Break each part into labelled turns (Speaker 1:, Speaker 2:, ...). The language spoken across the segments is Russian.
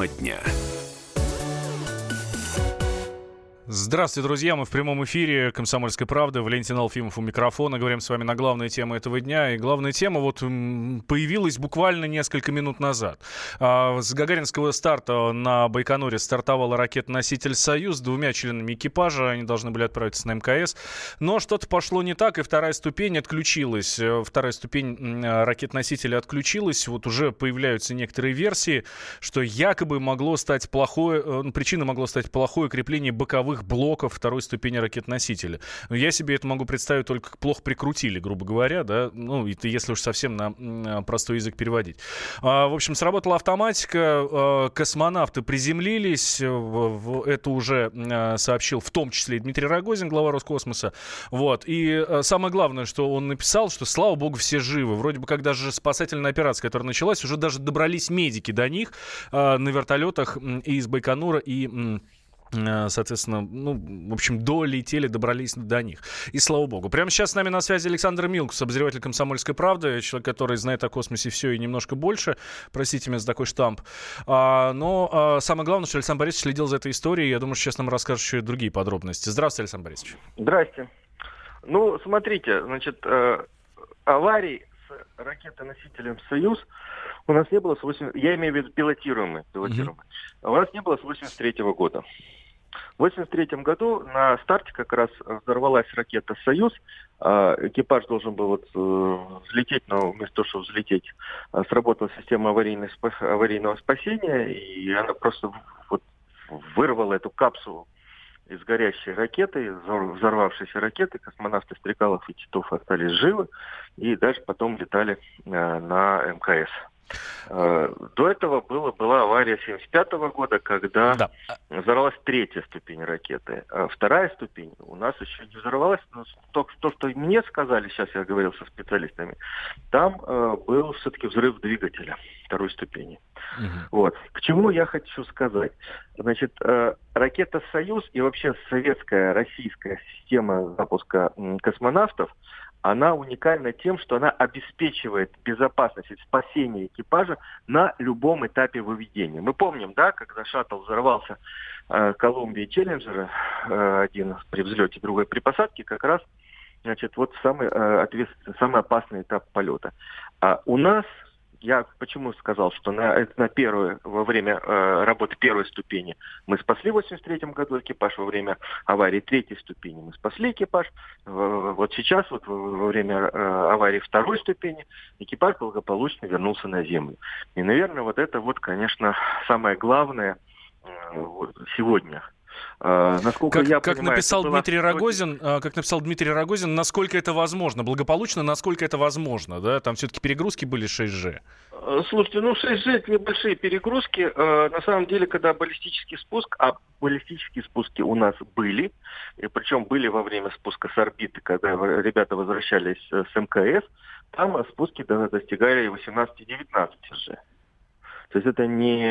Speaker 1: Тема дня.
Speaker 2: Здравствуйте, друзья. Мы в прямом эфире «Комсомольской правды». Валентин Алфимов у микрофона. Говорим с вами на главные темы этого дня. И главная тема вот появилась буквально несколько минут назад. А, с гагаринского старта на Байконуре стартовала ракета-носитель «Союз» с двумя членами экипажа. Они должны были отправиться на МКС. Но что-то пошло не так, и вторая ступень отключилась. Э, вторая ступень ракет-носителя отключилась. Вот уже появляются некоторые версии, что якобы могло стать плохое, э, причиной могло стать плохое крепление боковых боковых блоков второй ступени ракет-носителя. Но я себе это могу представить только плохо прикрутили, грубо говоря, да, ну, это если уж совсем на простой язык переводить. А, в общем, сработала автоматика, а, космонавты приземлились, в, это уже а, сообщил в том числе и Дмитрий Рогозин, глава Роскосмоса, вот, и а, самое главное, что он написал, что, слава богу, все живы. Вроде бы, когда же спасательная операция, которая началась, уже даже добрались медики до них а, на вертолетах и из Байконура, и Э, соответственно, ну, в общем, долетели, добрались до них. И слава богу. Прямо сейчас с нами на связи Александр Милкус, обозреватель «Комсомольской правды», человек, который знает о космосе все и немножко больше. Простите меня за такой штамп. А, но а, самое главное, что Александр Борисович следил за этой историей. Я думаю, что сейчас нам расскажет еще и другие подробности. Здравствуйте, Александр Борисович.
Speaker 3: Здрасте. Ну, смотрите, значит, э, аварий ракетоносителем «Союз» у нас не было с 8... Я имею в виду пилотируемые. пилотируемые. Mm-hmm. У нас не было с 83 -го года. В 1983 году на старте как раз взорвалась ракета «Союз». А, экипаж должен был вот э, взлететь, но вместо того, чтобы взлететь, а, сработала система аварийного спасения, и она просто вот вырвала эту капсулу из горящей ракеты, взорвавшейся ракеты. Космонавты Стрекалов и Титов остались живы и даже потом летали э, на МКС. Э, до этого было, была авария 75 года, когда да. взорвалась третья ступень ракеты. А вторая ступень у нас еще не взорвалась. Но то, то, что мне сказали, сейчас я говорил со специалистами, там э, был все-таки взрыв двигателя второй ступени. Угу. Вот. К чему я хочу сказать? Значит, э, ракета «Союз» и вообще советская, российская система запуска космонавтов – она уникальна тем, что она обеспечивает безопасность и спасение экипажа на любом этапе выведения. Мы помним, да, когда шаттл взорвался э, Колумбии Челленджера, э, один при взлете, другой при посадке, как раз значит, вот самый, э, ответственный, самый опасный этап полета. А у нас я почему сказал, что на, на первую, во время э, работы первой ступени мы спасли в 83 году экипаж, во время аварии третьей ступени мы спасли экипаж. Э, вот сейчас, вот во время э, аварии второй ступени, экипаж благополучно вернулся на Землю. И, наверное, вот это вот, конечно, самое главное э, сегодня
Speaker 2: насколько как, я как понимаю, написал Дмитрий была... Рогозин, а, как написал Дмитрий Рогозин, насколько это возможно, благополучно, насколько это возможно, да? Там все-таки перегрузки были 6G.
Speaker 3: Э, слушайте, ну 6G это небольшие перегрузки. Э, на самом деле, когда баллистический спуск, а баллистические спуски у нас были, и причем были во время спуска с орбиты, когда ребята возвращались э, с МКС, там спуски достигали 18-19 G. То есть это не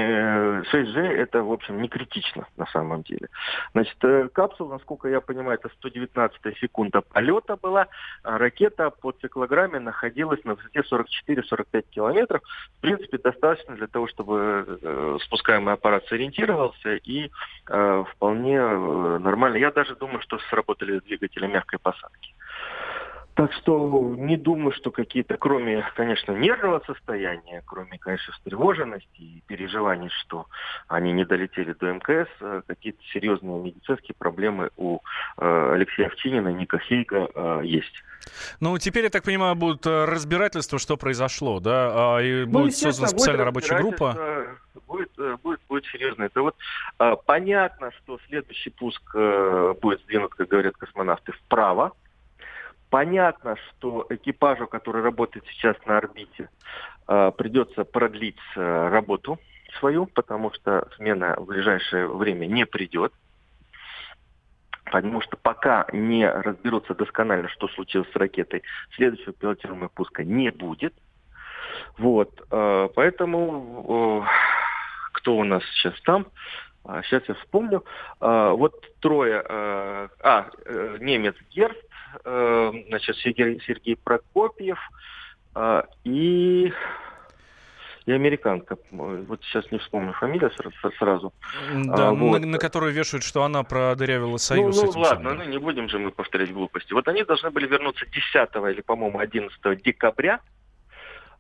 Speaker 3: 6G, это, в общем, не критично на самом деле. Значит, э, капсула, насколько я понимаю, это 119 секунда полета была. А ракета по циклограмме находилась на высоте 44-45 километров. В принципе, достаточно для того, чтобы э, спускаемый аппарат сориентировался и э, вполне э, нормально. Я даже думаю, что сработали двигатели мягкой посадки. Так что не думаю, что какие-то, кроме, конечно, нервного состояния, кроме, конечно, встревоженности и переживаний, что они не долетели до МКС, э, какие-то серьезные медицинские проблемы у э, Алексея Овчинина, Ника Хейга э, есть.
Speaker 2: Ну, теперь, я так понимаю, будут разбирательства, что произошло, да? А, и ну, будет создана специальная рабочая группа?
Speaker 3: Будет, будет, будет серьезно. Это вот понятно, что следующий пуск будет сдвинут, как говорят космонавты, вправо, Понятно, что экипажу, который работает сейчас на орбите, э, придется продлить э, работу свою, потому что смена в ближайшее время не придет. Потому что пока не разберутся досконально, что случилось с ракетой, следующего пилотируемого пуска не будет. Вот, э, поэтому кто у нас сейчас там? Сейчас я вспомню. Вот трое. А, немец Герст, значит, Сергей, Сергей Прокопьев и и американка. Вот сейчас не вспомню фамилию сразу.
Speaker 2: Да, а, вот. на, на которую вешают, что она продырявила союз.
Speaker 3: Ну, ну ладно, самым. ну не будем же мы повторять глупости. Вот они должны были вернуться 10 или, по-моему, 11 декабря.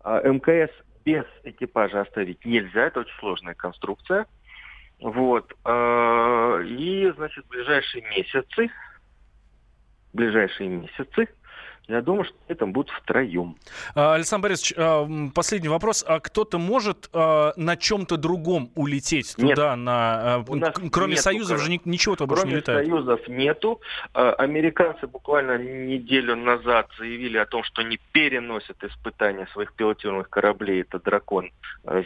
Speaker 3: А МКС без экипажа оставить нельзя, это очень сложная конструкция. Вот. А, и, значит, в ближайшие месяцы, ближайшие месяцы я думаю, что это будут втроем.
Speaker 2: А, Александр Борисович, а, последний вопрос. А кто-то может а, на чем-то другом улететь
Speaker 3: Нет.
Speaker 2: туда? На, кроме нету, Союзов же ничего-то больше не летает.
Speaker 3: Кроме Союзов нету. Американцы буквально неделю назад заявили о том, что они переносят испытания своих пилотируемых кораблей. Это «Дракон» э,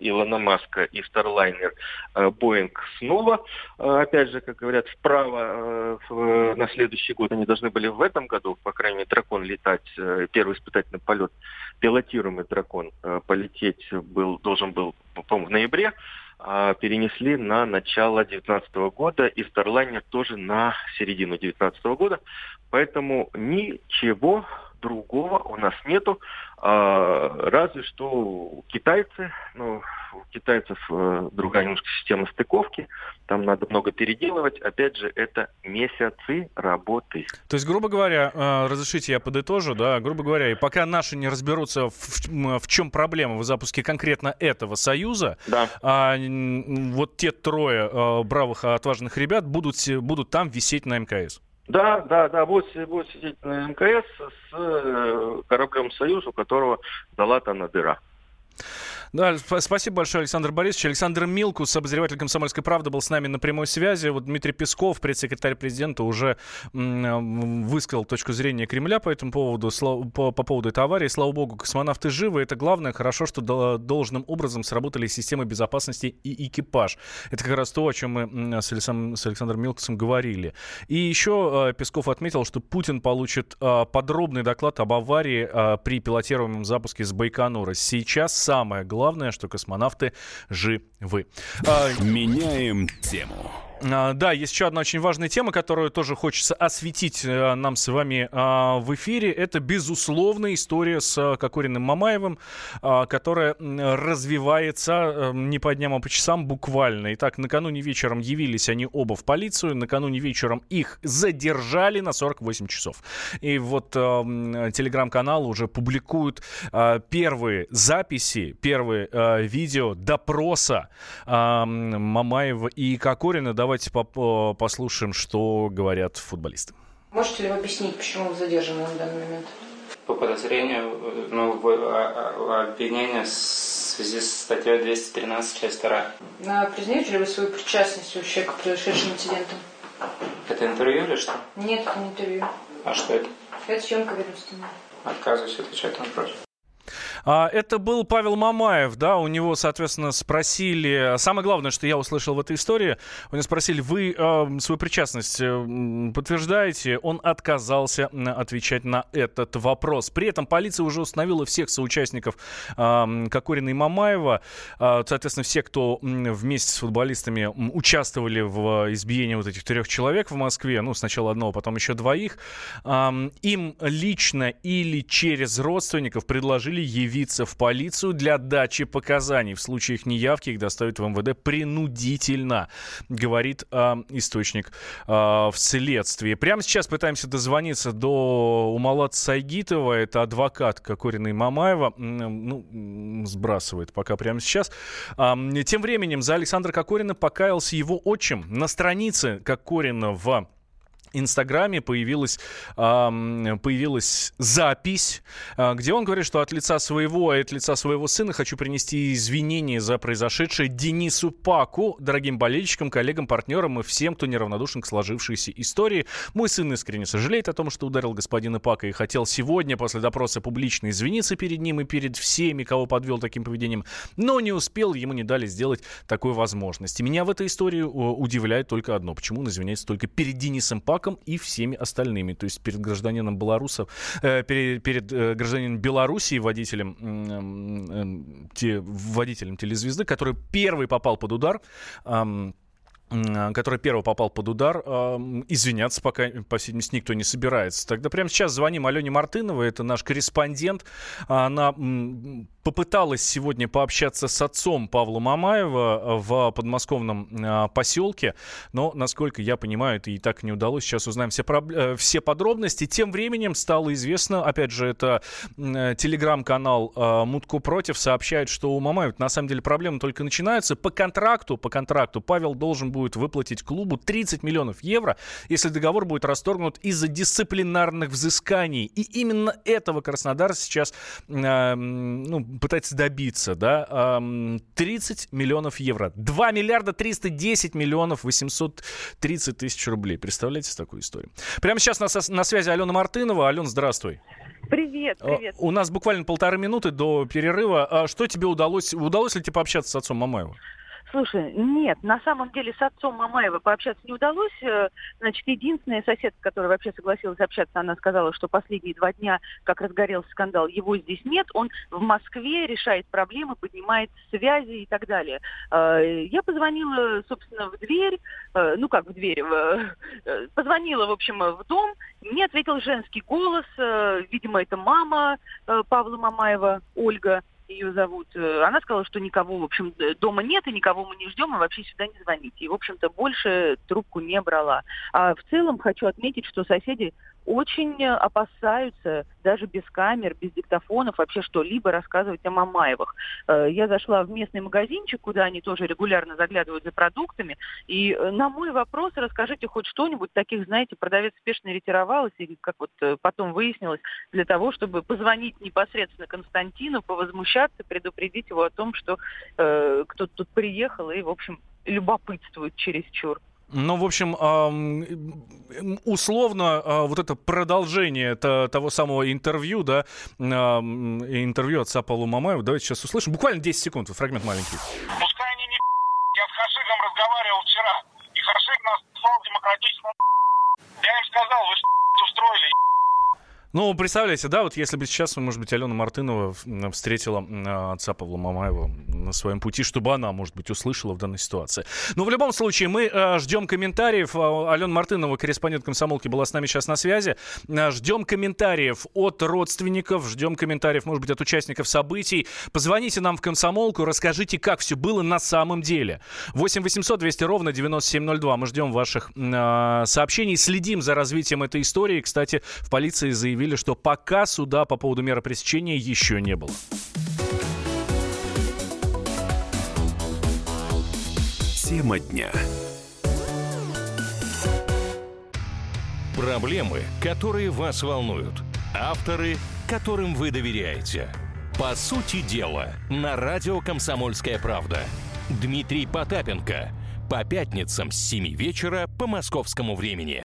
Speaker 3: Илона Маска и «Старлайнер» э, Боинг снова. Опять же, как говорят, вправо э, на следующий год они должны были в этом году, по крайней мере, дракон летать, э, первый испытательный полет, пилотируемый дракон э, полететь был, должен был, по-моему, в ноябре, а перенесли на начало 2019 года и Старлайнер тоже на середину 2019 года. Поэтому ничего другого у нас нету, а, разве что китайцы, ну, у китайцев э, другая немножко система стыковки, там надо много переделывать, опять же, это месяцы работы.
Speaker 2: То есть, грубо говоря, э, разрешите я подытожу, да, грубо говоря, и пока наши не разберутся, в, в чем проблема в запуске конкретно этого союза,
Speaker 3: да.
Speaker 2: а, вот те трое э, бравых, отважных ребят будут, будут там висеть на МКС.
Speaker 3: Да, да, да, будет, будет сидеть на МКС с э, кораблем «Союз», у которого залатана дыра.
Speaker 2: Да, спасибо большое, Александр Борисович. Александр Милкус, обозреватель «Комсомольской правды», был с нами на прямой связи. Вот Дмитрий Песков, пресс-секретарь президента, уже высказал точку зрения Кремля по этому поводу, по, по поводу этой аварии. Слава богу, космонавты живы. Это главное. Хорошо, что должным образом сработали системы безопасности и экипаж. Это как раз то, о чем мы с, Александром, с Александром Милкусом говорили. И еще э, Песков отметил, что Путин получит э, подробный доклад об аварии э, при пилотируемом запуске с Байконура. Сейчас самое главное главное, что космонавты живы.
Speaker 1: А, Меняем тему.
Speaker 2: А, да, есть еще одна очень важная тема, которую тоже хочется осветить э, нам с вами а, в эфире. Это, безусловно, история с э, Кокориным Мамаевым, а, которая развивается э, не по дням, а по часам буквально. Итак, накануне вечером явились они оба в полицию, накануне вечером их задержали на 48 часов. И вот телеграм-канал уже публикуют первые записи, первые видео допроса Мамаева и Кокорина. Давайте давайте послушаем, что говорят футболисты.
Speaker 4: Можете ли вы объяснить, почему вы задержаны на данный момент?
Speaker 5: По подозрению, ну, в, а, а, обвинение в связи с статьей 213, часть 2.
Speaker 4: А признаете ли вы свою причастность вообще к произошедшим инцидентам?
Speaker 5: Это интервью или что?
Speaker 4: Нет, это не интервью.
Speaker 5: А что это?
Speaker 4: Это съемка ведомственная.
Speaker 5: Отказываюсь отвечать на вопрос.
Speaker 2: А, это был Павел Мамаев, да, у него, соответственно, спросили, самое главное, что я услышал в этой истории, у него спросили, вы э, свою причастность э, подтверждаете? Он отказался отвечать на этот вопрос. При этом полиция уже установила всех соучастников э, Кокорина и Мамаева, э, соответственно, все, кто вместе с футболистами участвовали в избиении вот этих трех человек в Москве, ну, сначала одного, потом еще двоих, э, им лично или через родственников предложили явиться явиться в полицию для дачи показаний. В случае их неявки их доставят в МВД принудительно, говорит э, источник э, в следствии. Прямо сейчас пытаемся дозвониться до Умалат Сайгитова, это адвокат Кокорина и Мамаева, ну, сбрасывает пока прямо сейчас. А, тем временем за Александра Кокорина покаялся его отчим на странице Кокорина в Инстаграме появилась, э, появилась запись, э, где он говорит, что от лица своего и от лица своего сына хочу принести извинения за произошедшее Денису Паку, дорогим болельщикам, коллегам, партнерам и всем, кто неравнодушен к сложившейся истории. Мой сын искренне сожалеет о том, что ударил господина Пака и хотел сегодня после допроса публично извиниться перед ним и перед всеми, кого подвел таким поведением, но не успел, ему не дали сделать такой возможности. Меня в этой истории удивляет только одно. Почему он извиняется только перед Денисом Паком, Slovаком и всеми остальными. То есть перед гражданином Беларусов, э, перед, перед э, гражданином Белоруссии, водителем, э, те, водителем телезвезды, который первый попал под удар. Э, который первый попал под удар, извиняться пока, по всей видимости, никто не собирается. Тогда прямо сейчас звоним Алене Мартыновой, это наш корреспондент. Она попыталась сегодня пообщаться с отцом Павла Мамаева в подмосковном а, поселке, но, насколько я понимаю, это и так не удалось. Сейчас узнаем все, проб... Э, все подробности. Тем временем стало известно, опять же, это телеграм-канал э, Мутко против сообщает, что у Мамаева на самом деле проблемы только начинаются. По контракту, по контракту Павел должен будет выплатить клубу 30 миллионов евро, если договор будет расторгнут из-за дисциплинарных взысканий. И именно этого Краснодар сейчас э, ну, пытается добиться, да, 30 миллионов евро. 2 миллиарда 310 миллионов 830 тысяч рублей. Представляете такую историю? Прямо сейчас на, на связи Алена Мартынова. Ален, здравствуй.
Speaker 6: Привет, привет.
Speaker 2: У нас буквально полторы минуты до перерыва. А что тебе удалось? Удалось ли тебе пообщаться с отцом Мамаева?
Speaker 6: Слушай, нет, на самом деле с отцом Мамаева пообщаться не удалось. Э, значит, единственная соседка, которая вообще согласилась общаться, она сказала, что последние два дня, как разгорелся скандал, его здесь нет. Он в Москве решает проблемы, поднимает связи и так далее. Э, я позвонила, собственно, в дверь, э, ну как в дверь, позвонила, в общем, в дом. Мне ответил женский голос, видимо, это мама Павла Мамаева, Ольга ее зовут, э, она сказала, что никого, в общем, дома нет, и никого мы не ждем, и вообще сюда не звоните. И, в общем-то, больше трубку не брала. А в целом хочу отметить, что соседи очень опасаются даже без камер, без диктофонов вообще что-либо рассказывать о Мамаевых. Э, я зашла в местный магазинчик, куда они тоже регулярно заглядывают за продуктами, и э, на мой вопрос расскажите хоть что-нибудь, таких, знаете, продавец спешно ретировалась, и как вот э, потом выяснилось, для того, чтобы позвонить непосредственно Константину, повозмущаться, предупредить его о том, что э, кто-то тут приехал и, в общем, любопытствует чересчур.
Speaker 2: Ну, в общем, условно, а, вот это продолжение того самого интервью, да, интервью отца Павла Мамаева, давайте сейчас услышим. Буквально 10 секунд, фрагмент маленький.
Speaker 7: Пускай они не Я с Хашигом разговаривал вчера, и Хашиг нас послал демократическому Я им сказал, вы устроили,
Speaker 2: ну, представляете, да, вот если бы сейчас, может быть, Алена Мартынова встретила отца Павла Мамаева на своем пути, чтобы она, может быть, услышала в данной ситуации. Но в любом случае, мы э, ждем комментариев. А, Алена Мартынова, корреспондент комсомолки, была с нами сейчас на связи. Э, ждем комментариев от родственников, ждем комментариев, может быть, от участников событий. Позвоните нам в комсомолку, расскажите, как все было на самом деле. 8 800 200 ровно 9702. Мы ждем ваших э, сообщений, следим за развитием этой истории. Кстати, в полиции заявили, заявили, что пока суда по поводу меры пресечения еще не было.
Speaker 1: Тема дня. Проблемы, которые вас волнуют. Авторы, которым вы доверяете. По сути дела, на радио «Комсомольская правда». Дмитрий Потапенко. По пятницам с 7 вечера по московскому времени.